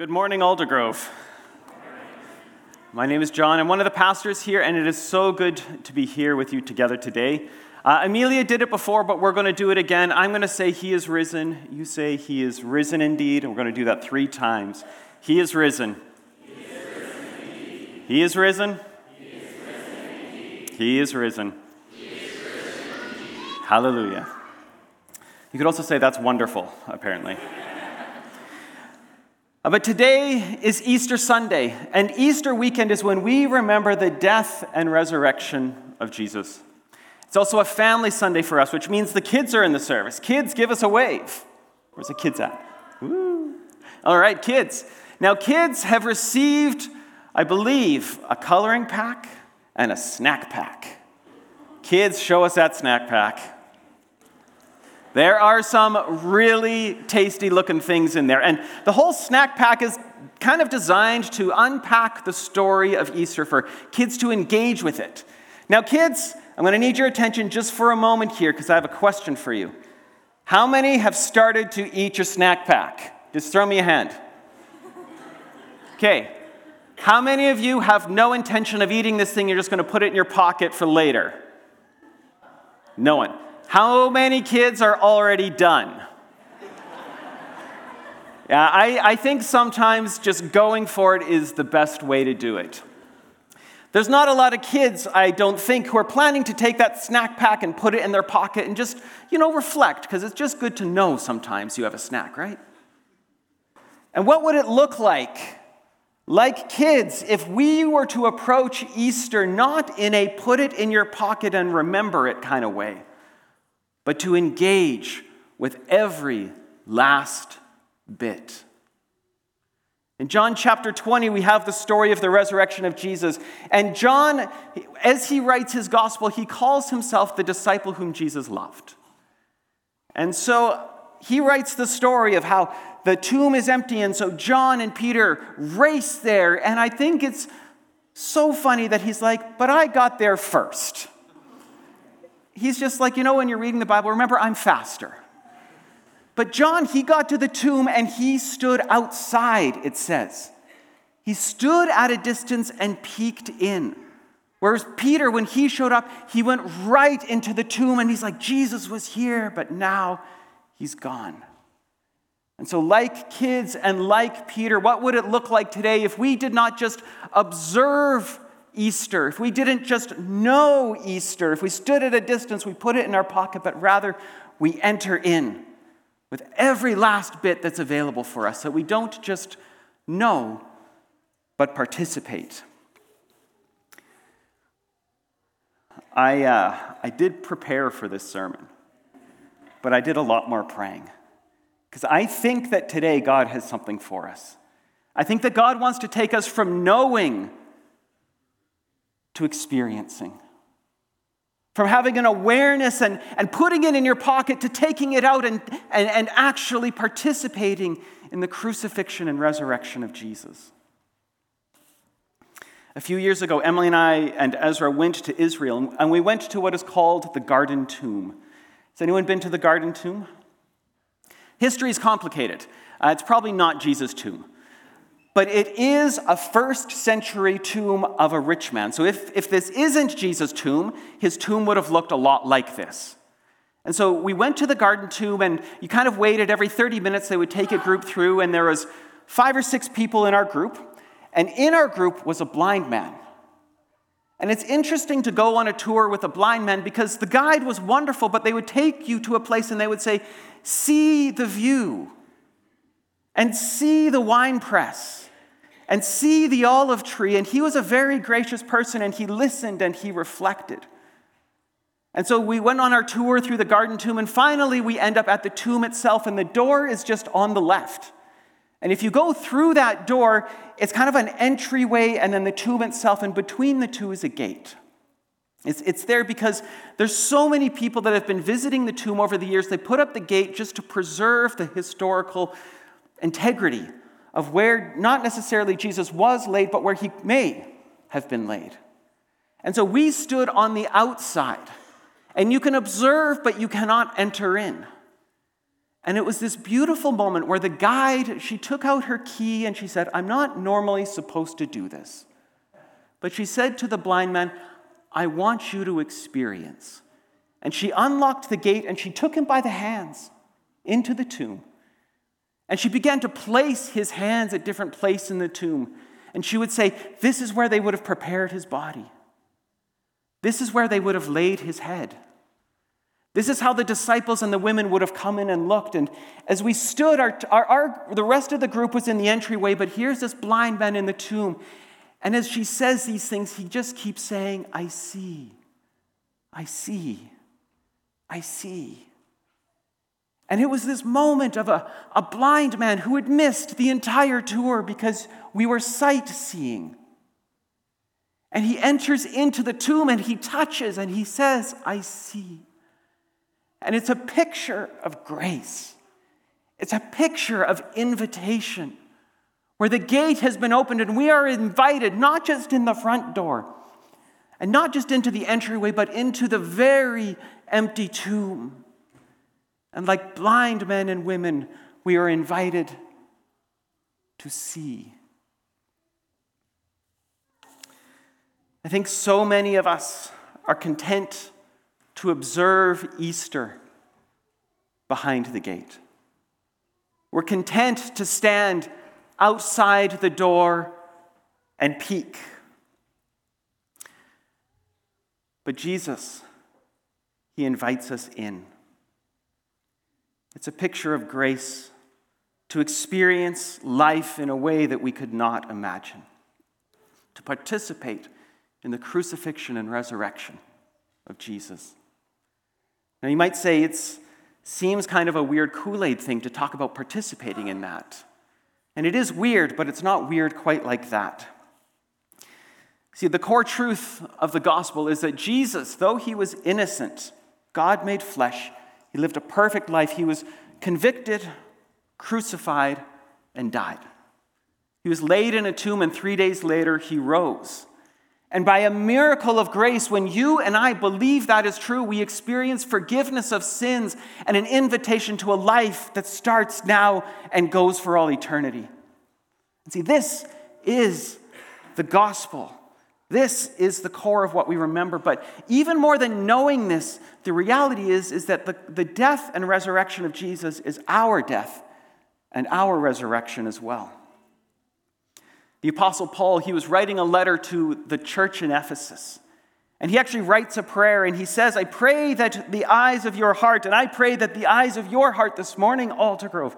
good morning, Aldergrove. My name is John. I'm one of the pastors here, and it is so good to be here with you together today. Uh, Amelia did it before, but we're going to do it again. I'm going to say, He is risen. You say, He is risen indeed. And we're going to do that three times. He is risen. He is risen. He is risen. He is risen. Hallelujah. You could also say, That's wonderful, apparently. Uh, but today is Easter Sunday, and Easter weekend is when we remember the death and resurrection of Jesus. It's also a family Sunday for us, which means the kids are in the service. Kids, give us a wave. Where's the kids at? All right, kids. Now, kids have received, I believe, a coloring pack and a snack pack. Kids, show us that snack pack. There are some really tasty looking things in there. And the whole snack pack is kind of designed to unpack the story of Easter for kids to engage with it. Now, kids, I'm going to need your attention just for a moment here because I have a question for you. How many have started to eat your snack pack? Just throw me a hand. Okay. How many of you have no intention of eating this thing? You're just going to put it in your pocket for later? No one. How many kids are already done? Yeah, I, I think sometimes just going for it is the best way to do it. There's not a lot of kids, I don't think, who are planning to take that snack pack and put it in their pocket and just, you know, reflect, because it's just good to know sometimes you have a snack, right? And what would it look like, like kids, if we were to approach Easter not in a put it in your pocket and remember it kind of way? But to engage with every last bit. In John chapter 20, we have the story of the resurrection of Jesus. And John, as he writes his gospel, he calls himself the disciple whom Jesus loved. And so he writes the story of how the tomb is empty, and so John and Peter race there. And I think it's so funny that he's like, But I got there first he's just like, you know, when you're reading the Bible, remember, I'm faster. But John, he got to the tomb and he stood outside, it says. He stood at a distance and peeked in. Whereas Peter, when he showed up, he went right into the tomb and he's like, Jesus was here, but now he's gone. And so, like kids and like Peter, what would it look like today if we did not just observe Easter, if we didn't just know Easter, if we stood at a distance, we put it in our pocket, but rather we enter in with every last bit that's available for us, so we don't just know, but participate. I, uh, I did prepare for this sermon, but I did a lot more praying. Because I think that today God has something for us. I think that God wants to take us from knowing to experiencing. From having an awareness and, and putting it in your pocket to taking it out and, and, and actually participating in the crucifixion and resurrection of Jesus. A few years ago, Emily and I and Ezra went to Israel, and we went to what is called the Garden Tomb. Has anyone been to the Garden Tomb? History is complicated. Uh, it's probably not Jesus' tomb but it is a first century tomb of a rich man. So if, if this isn't Jesus' tomb, his tomb would have looked a lot like this. And so we went to the garden tomb, and you kind of waited every 30 minutes, they would take a group through, and there was five or six people in our group. And in our group was a blind man. And it's interesting to go on a tour with a blind man because the guide was wonderful, but they would take you to a place and they would say, See the view and see the wine press and see the olive tree. And he was a very gracious person and he listened and he reflected. And so we went on our tour through the garden tomb, and finally we end up at the tomb itself, and the door is just on the left. And if you go through that door, it's kind of an entryway and then the tomb itself, and between the two is a gate. It's, it's there because there's so many people that have been visiting the tomb over the years. They put up the gate just to preserve the historical integrity of where not necessarily Jesus was laid, but where he may have been laid. And so we stood on the outside, and you can observe, but you cannot enter in. And it was this beautiful moment where the guide, she took out her key and she said, I'm not normally supposed to do this. But she said to the blind man, I want you to experience. And she unlocked the gate and she took him by the hands into the tomb. And she began to place his hands at different places in the tomb. And she would say, This is where they would have prepared his body. This is where they would have laid his head. This is how the disciples and the women would have come in and looked. And as we stood, our, our, our, the rest of the group was in the entryway, but here's this blind man in the tomb. And as she says these things, he just keeps saying, I see, I see, I see. And it was this moment of a, a blind man who had missed the entire tour because we were sightseeing. And he enters into the tomb and he touches and he says, I see. And it's a picture of grace. It's a picture of invitation where the gate has been opened and we are invited not just in the front door and not just into the entryway, but into the very empty tomb. And like blind men and women, we are invited to see. I think so many of us are content to observe Easter behind the gate. We're content to stand outside the door and peek. But Jesus, He invites us in. It's a picture of grace to experience life in a way that we could not imagine, to participate in the crucifixion and resurrection of Jesus. Now, you might say it seems kind of a weird Kool Aid thing to talk about participating in that. And it is weird, but it's not weird quite like that. See, the core truth of the gospel is that Jesus, though he was innocent, God made flesh, he lived a perfect life, he was convicted, crucified, and died. He was laid in a tomb, and three days later, he rose. And by a miracle of grace, when you and I believe that is true, we experience forgiveness of sins and an invitation to a life that starts now and goes for all eternity. And see, this is the gospel. This is the core of what we remember. But even more than knowing this, the reality is, is that the, the death and resurrection of Jesus is our death and our resurrection as well. The Apostle Paul, he was writing a letter to the church in Ephesus. And he actually writes a prayer and he says, I pray that the eyes of your heart, and I pray that the eyes of your heart this morning, Aldergrove,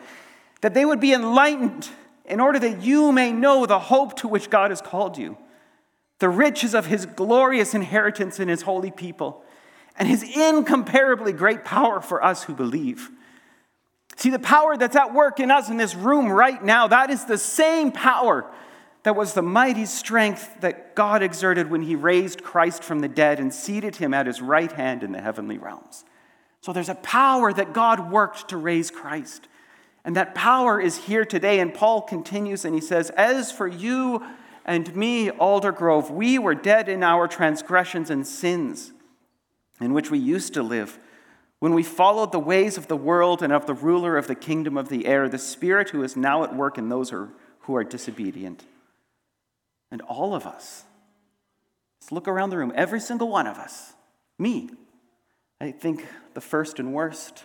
that they would be enlightened in order that you may know the hope to which God has called you, the riches of his glorious inheritance in his holy people, and his incomparably great power for us who believe. See, the power that's at work in us in this room right now, that is the same power that was the mighty strength that God exerted when he raised Christ from the dead and seated him at his right hand in the heavenly realms. So there's a power that God worked to raise Christ. And that power is here today. And Paul continues and he says, As for you and me, Aldergrove, we were dead in our transgressions and sins in which we used to live when we followed the ways of the world and of the ruler of the kingdom of the air, the spirit who is now at work in those who are disobedient. And all of us, let's look around the room, every single one of us, me, I think the first and worst.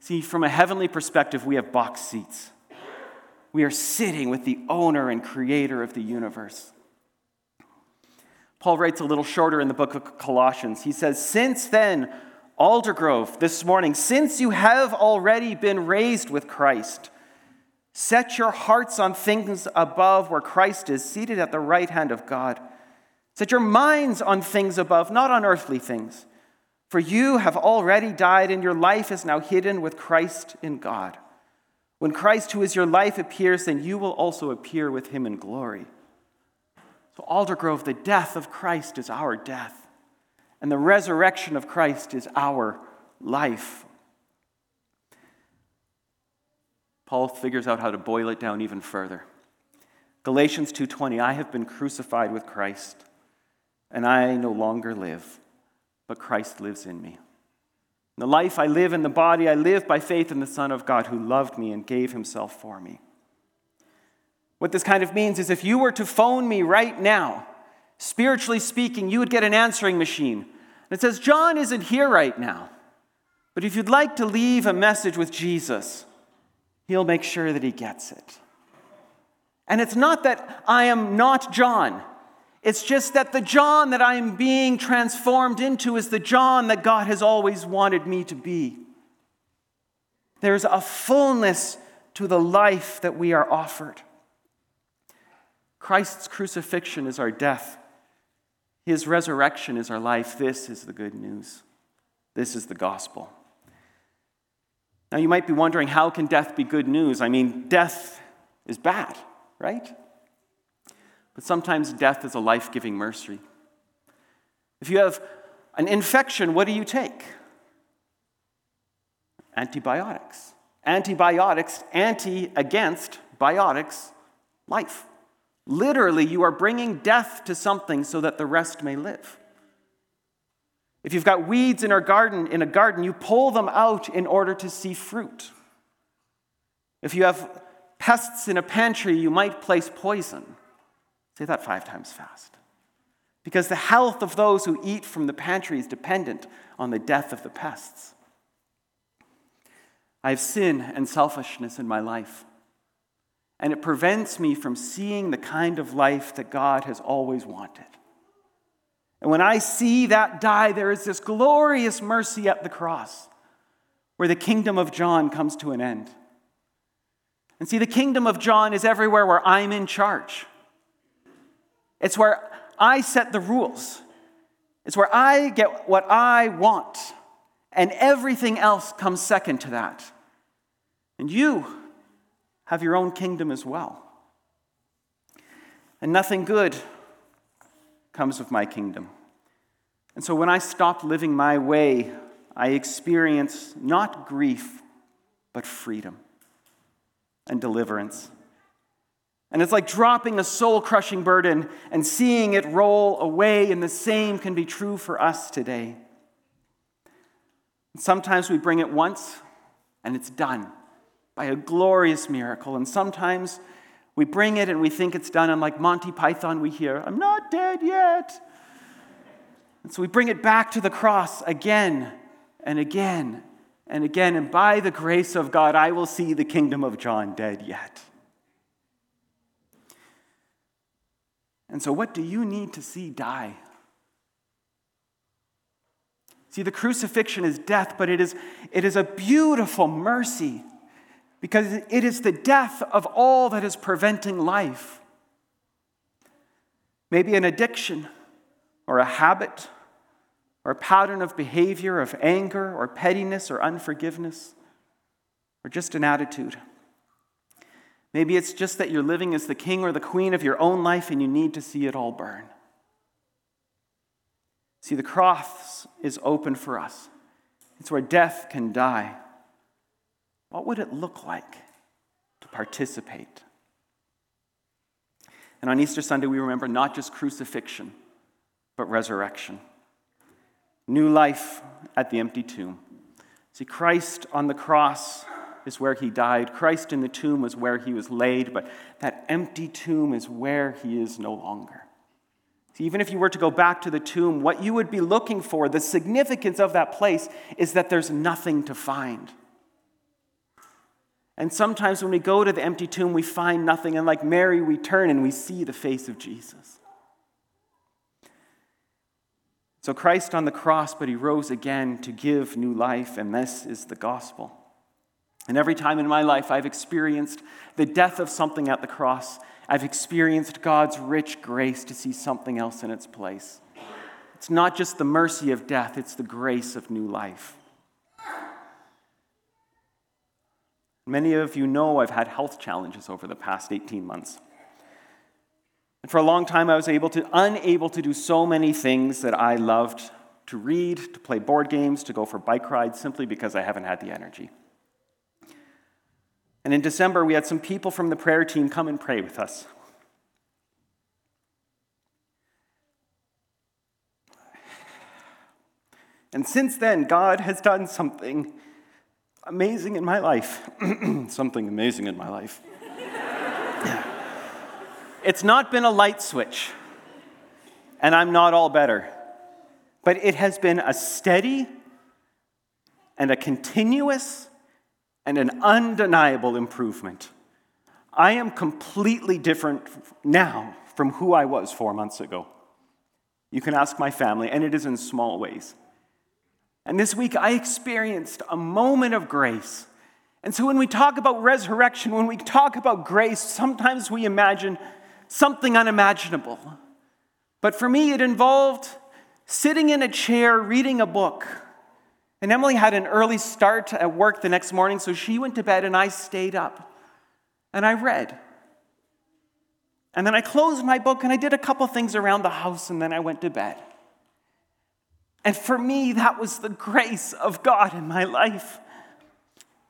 See, from a heavenly perspective, we have box seats. We are sitting with the owner and creator of the universe. Paul writes a little shorter in the book of Colossians. He says, Since then, Aldergrove, this morning, since you have already been raised with Christ, Set your hearts on things above where Christ is, seated at the right hand of God. Set your minds on things above, not on earthly things. For you have already died, and your life is now hidden with Christ in God. When Christ, who is your life, appears, then you will also appear with him in glory. So, Aldergrove, the death of Christ is our death, and the resurrection of Christ is our life. Paul figures out how to boil it down even further. Galatians 2:20 I have been crucified with Christ and I no longer live but Christ lives in me. The life I live in the body I live by faith in the Son of God who loved me and gave himself for me. What this kind of means is if you were to phone me right now, spiritually speaking, you would get an answering machine. And it says, John isn't here right now. But if you'd like to leave a message with Jesus, he'll make sure that he gets it. And it's not that I am not John. It's just that the John that I am being transformed into is the John that God has always wanted me to be. There's a fullness to the life that we are offered. Christ's crucifixion is our death, His resurrection is our life. This is the good news. This is the gospel. Now, you might be wondering how can death be good news? I mean, death is bad right? But sometimes death is a life giving mercy. If you have an infection, what do you take? Antibiotics. Antibiotics, anti against biotics, life. Literally, you are bringing death to something so that the rest may live. If you've got weeds in a garden, in a garden, you pull them out in order to see fruit. If you have pests in a pantry, you might place poison. Say that five times fast. Because the health of those who eat from the pantry is dependent on the death of the pests. I have sin and selfishness in my life, and it prevents me from seeing the kind of life that God has always wanted. And when I see that die, there is this glorious mercy at the cross where the kingdom of John comes to an end. And see, the kingdom of John is everywhere where I'm in charge. It's where I set the rules. It's where I get what I want, and everything else comes second to that. And you have your own kingdom as well. And nothing good comes of my kingdom. And so when I stop living my way, I experience not grief, but freedom and deliverance. And it's like dropping a soul crushing burden and seeing it roll away, and the same can be true for us today. Sometimes we bring it once and it's done by a glorious miracle, and sometimes we bring it and we think it's done, and like Monty Python, we hear, I'm not dead yet. And so we bring it back to the cross again and again and again, and by the grace of God, I will see the kingdom of John dead yet. And so, what do you need to see die? See, the crucifixion is death, but it is, it is a beautiful mercy because it is the death of all that is preventing life. Maybe an addiction or a habit or a pattern of behavior of anger or pettiness or unforgiveness, or just an attitude. Maybe it's just that you're living as the king or the queen of your own life and you need to see it all burn. See, the cross is open for us, it's where death can die. What would it look like to participate? And on Easter Sunday, we remember not just crucifixion, but resurrection new life at the empty tomb. See, Christ on the cross is where he died. Christ in the tomb was where he was laid, but that empty tomb is where he is no longer. See, even if you were to go back to the tomb, what you would be looking for, the significance of that place, is that there's nothing to find. And sometimes when we go to the empty tomb, we find nothing, and like Mary, we turn and we see the face of Jesus. So Christ on the cross, but he rose again to give new life, and this is the gospel. And every time in my life I've experienced the death of something at the cross, I've experienced God's rich grace to see something else in its place. It's not just the mercy of death, it's the grace of new life. Many of you know I've had health challenges over the past 18 months. And for a long time, I was able to, unable to do so many things that I loved to read, to play board games, to go for bike rides, simply because I haven't had the energy. And in December, we had some people from the prayer team come and pray with us. And since then, God has done something amazing in my life. something amazing in my life. it's not been a light switch, and I'm not all better, but it has been a steady and a continuous and an undeniable improvement. I am completely different now from who I was four months ago. You can ask my family, and it is in small ways. And this week I experienced a moment of grace. And so when we talk about resurrection, when we talk about grace, sometimes we imagine something unimaginable. But for me, it involved sitting in a chair reading a book. And Emily had an early start at work the next morning, so she went to bed and I stayed up. And I read. And then I closed my book and I did a couple things around the house and then I went to bed. And for me, that was the grace of God in my life.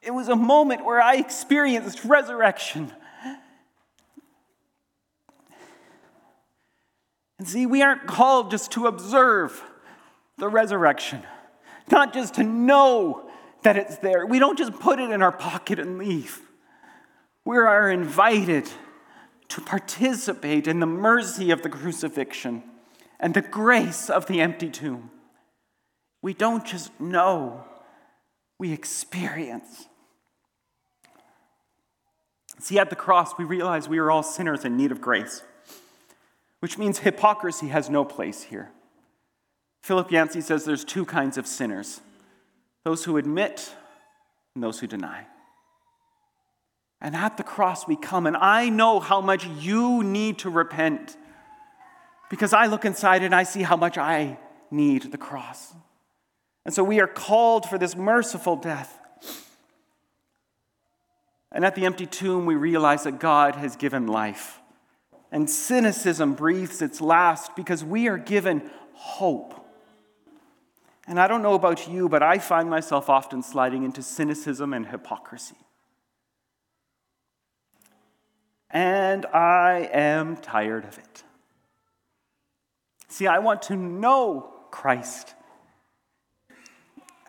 It was a moment where I experienced resurrection. And see, we aren't called just to observe the resurrection, not just to know that it's there. We don't just put it in our pocket and leave. We are invited to participate in the mercy of the crucifixion and the grace of the empty tomb. We don't just know, we experience. See, at the cross, we realize we are all sinners in need of grace, which means hypocrisy has no place here. Philip Yancey says there's two kinds of sinners those who admit and those who deny. And at the cross, we come, and I know how much you need to repent because I look inside and I see how much I need the cross. And so we are called for this merciful death. And at the empty tomb, we realize that God has given life. And cynicism breathes its last because we are given hope. And I don't know about you, but I find myself often sliding into cynicism and hypocrisy. And I am tired of it. See, I want to know Christ.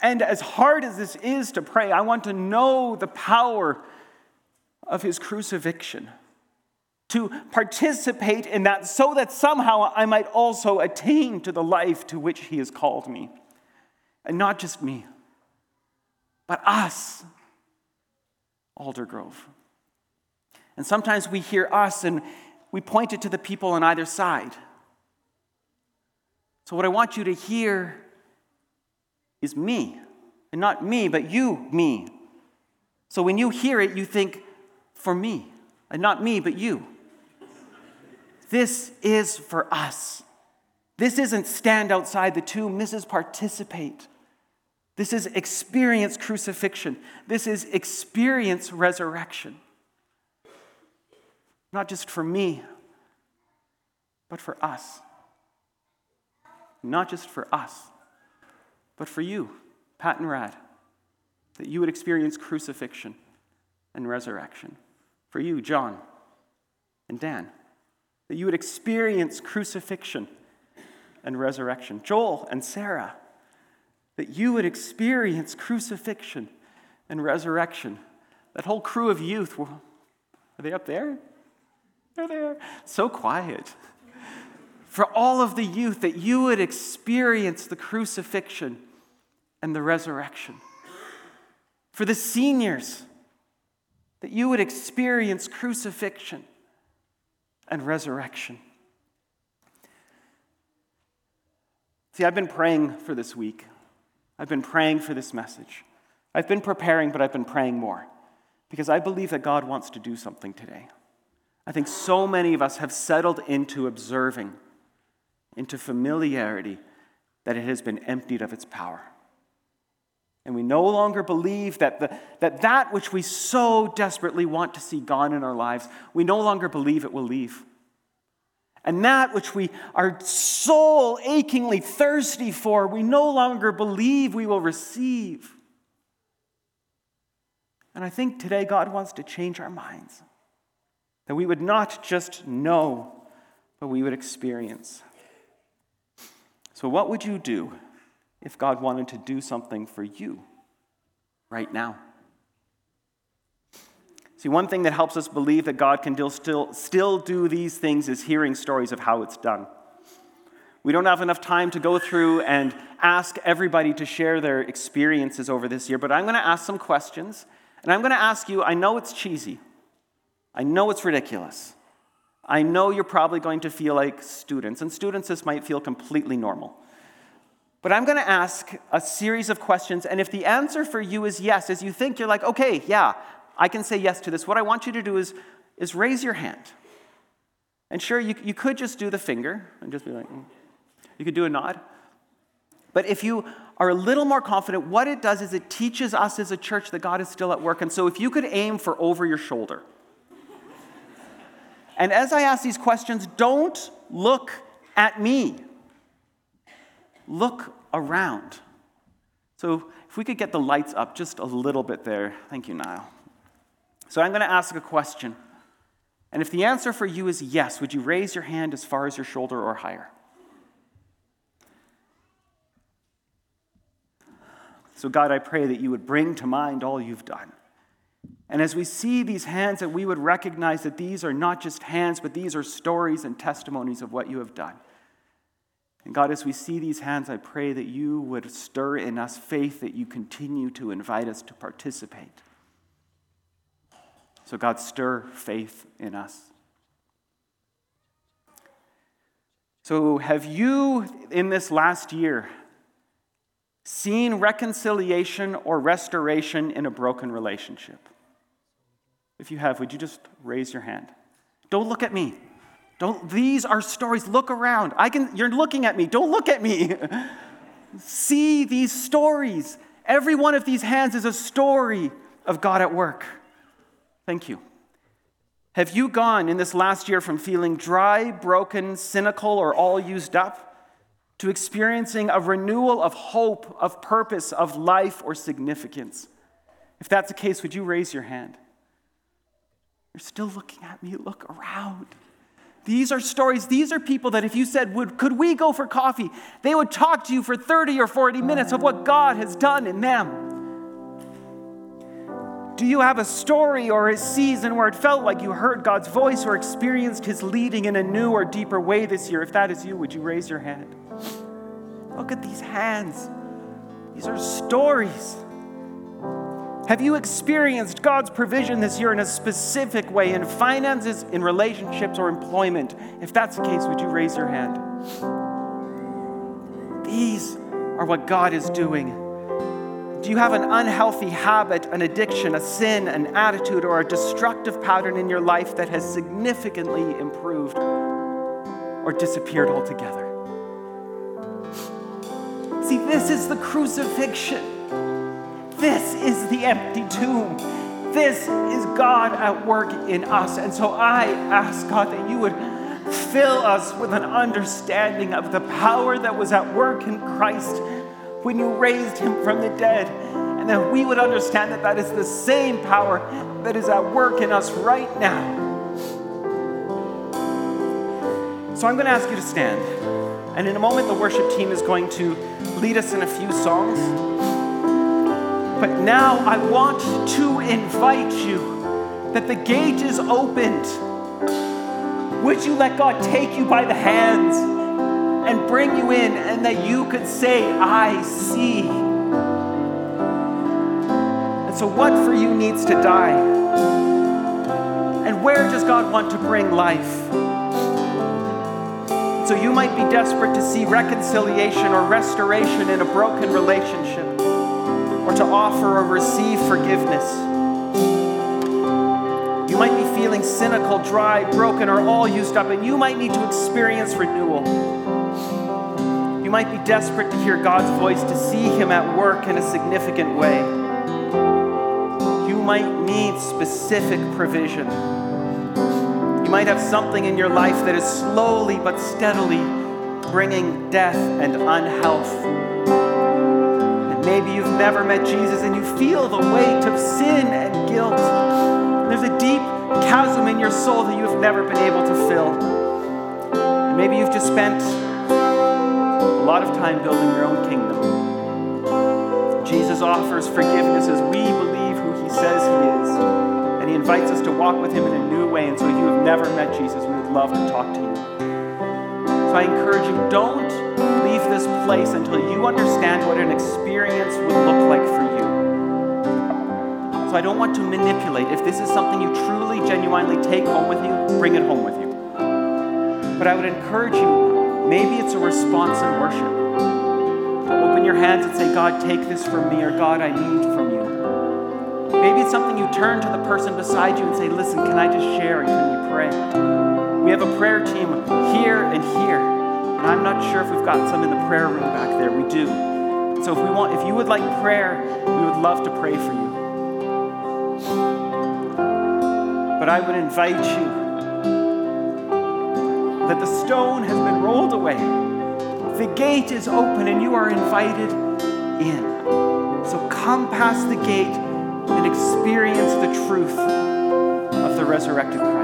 And as hard as this is to pray, I want to know the power of his crucifixion, to participate in that so that somehow I might also attain to the life to which he has called me. And not just me, but us, Aldergrove. And sometimes we hear us and we point it to the people on either side. So, what I want you to hear is me. And not me, but you, me. So when you hear it, you think, for me. And not me, but you. This is for us. This isn't stand outside the tomb, this is participate. This is experience crucifixion. This is experience resurrection. Not just for me, but for us. Not just for us but for you, Pat and Rad, that you would experience crucifixion and resurrection. For you, John and Dan, that you would experience crucifixion and resurrection. Joel and Sarah, that you would experience crucifixion and resurrection. That whole crew of youth, are they up there? They're there. So quiet. For all of the youth, that you would experience the crucifixion and the resurrection. For the seniors, that you would experience crucifixion and resurrection. See, I've been praying for this week. I've been praying for this message. I've been preparing, but I've been praying more because I believe that God wants to do something today. I think so many of us have settled into observing, into familiarity, that it has been emptied of its power. And we no longer believe that, the, that that which we so desperately want to see gone in our lives, we no longer believe it will leave. And that which we are soul achingly thirsty for, we no longer believe we will receive. And I think today God wants to change our minds. That we would not just know, but we would experience. So, what would you do if God wanted to do something for you right now? See, one thing that helps us believe that God can still, still do these things is hearing stories of how it's done. We don't have enough time to go through and ask everybody to share their experiences over this year, but I'm going to ask some questions. And I'm going to ask you I know it's cheesy, I know it's ridiculous. I know you're probably going to feel like students, and students, this might feel completely normal. But I'm going to ask a series of questions, and if the answer for you is yes, as you think you're like, okay, yeah, I can say yes to this, what I want you to do is, is raise your hand. And sure, you, you could just do the finger and just be like, mm. you could do a nod. But if you are a little more confident, what it does is it teaches us as a church that God is still at work. And so if you could aim for over your shoulder. And as I ask these questions, don't look at me. Look around. So if we could get the lights up just a little bit there. Thank you, Niall. So I'm going to ask a question. And if the answer for you is yes, would you raise your hand as far as your shoulder or higher? So, God, I pray that you would bring to mind all you've done. And as we see these hands, that we would recognize that these are not just hands, but these are stories and testimonies of what you have done. And God, as we see these hands, I pray that you would stir in us faith that you continue to invite us to participate. So, God, stir faith in us. So, have you in this last year seen reconciliation or restoration in a broken relationship? If you have, would you just raise your hand? Don't look at me. Don't, these are stories. Look around. I can, you're looking at me. Don't look at me. See these stories. Every one of these hands is a story of God at work. Thank you. Have you gone in this last year from feeling dry, broken, cynical, or all used up to experiencing a renewal of hope, of purpose, of life, or significance? If that's the case, would you raise your hand? You're still looking at me. Look around. These are stories. These are people that if you said, would, Could we go for coffee? they would talk to you for 30 or 40 minutes of what God has done in them. Do you have a story or a season where it felt like you heard God's voice or experienced His leading in a new or deeper way this year? If that is you, would you raise your hand? Look at these hands. These are stories. Have you experienced God's provision this year in a specific way in finances, in relationships, or employment? If that's the case, would you raise your hand? These are what God is doing. Do you have an unhealthy habit, an addiction, a sin, an attitude, or a destructive pattern in your life that has significantly improved or disappeared altogether? See, this is the crucifixion. This is the empty tomb. This is God at work in us. And so I ask God that you would fill us with an understanding of the power that was at work in Christ when you raised him from the dead. And that we would understand that that is the same power that is at work in us right now. So I'm going to ask you to stand. And in a moment, the worship team is going to lead us in a few songs. But now I want to invite you that the gate is opened. Would you let God take you by the hands and bring you in, and that you could say, I see? And so, what for you needs to die? And where does God want to bring life? So you might be desperate to see reconciliation or restoration in a broken relationship, or to offer or receive forgiveness. You might be feeling cynical, dry, broken, or all used up, and you might need to experience renewal. You might be desperate to hear God's voice, to see Him at work in a significant way. You might need specific provision. You might have something in your life that is slowly but steadily bringing death and unhealth. And maybe you've never met Jesus and you feel the weight of sin and guilt. There's a deep chasm in your soul that you have never been able to fill. And maybe you've just spent lot of time building your own kingdom. Jesus offers forgiveness as we believe who he says he is. And he invites us to walk with him in a new way. And so if you have never met Jesus, we would love to talk to you. So I encourage you, don't leave this place until you understand what an experience would look like for you. So I don't want to manipulate. If this is something you truly, genuinely take home with you, bring it home with you. But I would encourage you, maybe it's a response in worship. Open your hands and say, God, take this from me, or God, I need from you. Maybe it's something you turn to the person beside you and say, Listen, can I just share and can we pray? We have a prayer team here and here. And I'm not sure if we've got some in the prayer room back there. We do. So if we want, if you would like prayer, we would love to pray for you. But I would invite you that the stone has been rolled away. The gate is open and you are invited in. So come past the gate and experience the truth of the resurrected Christ.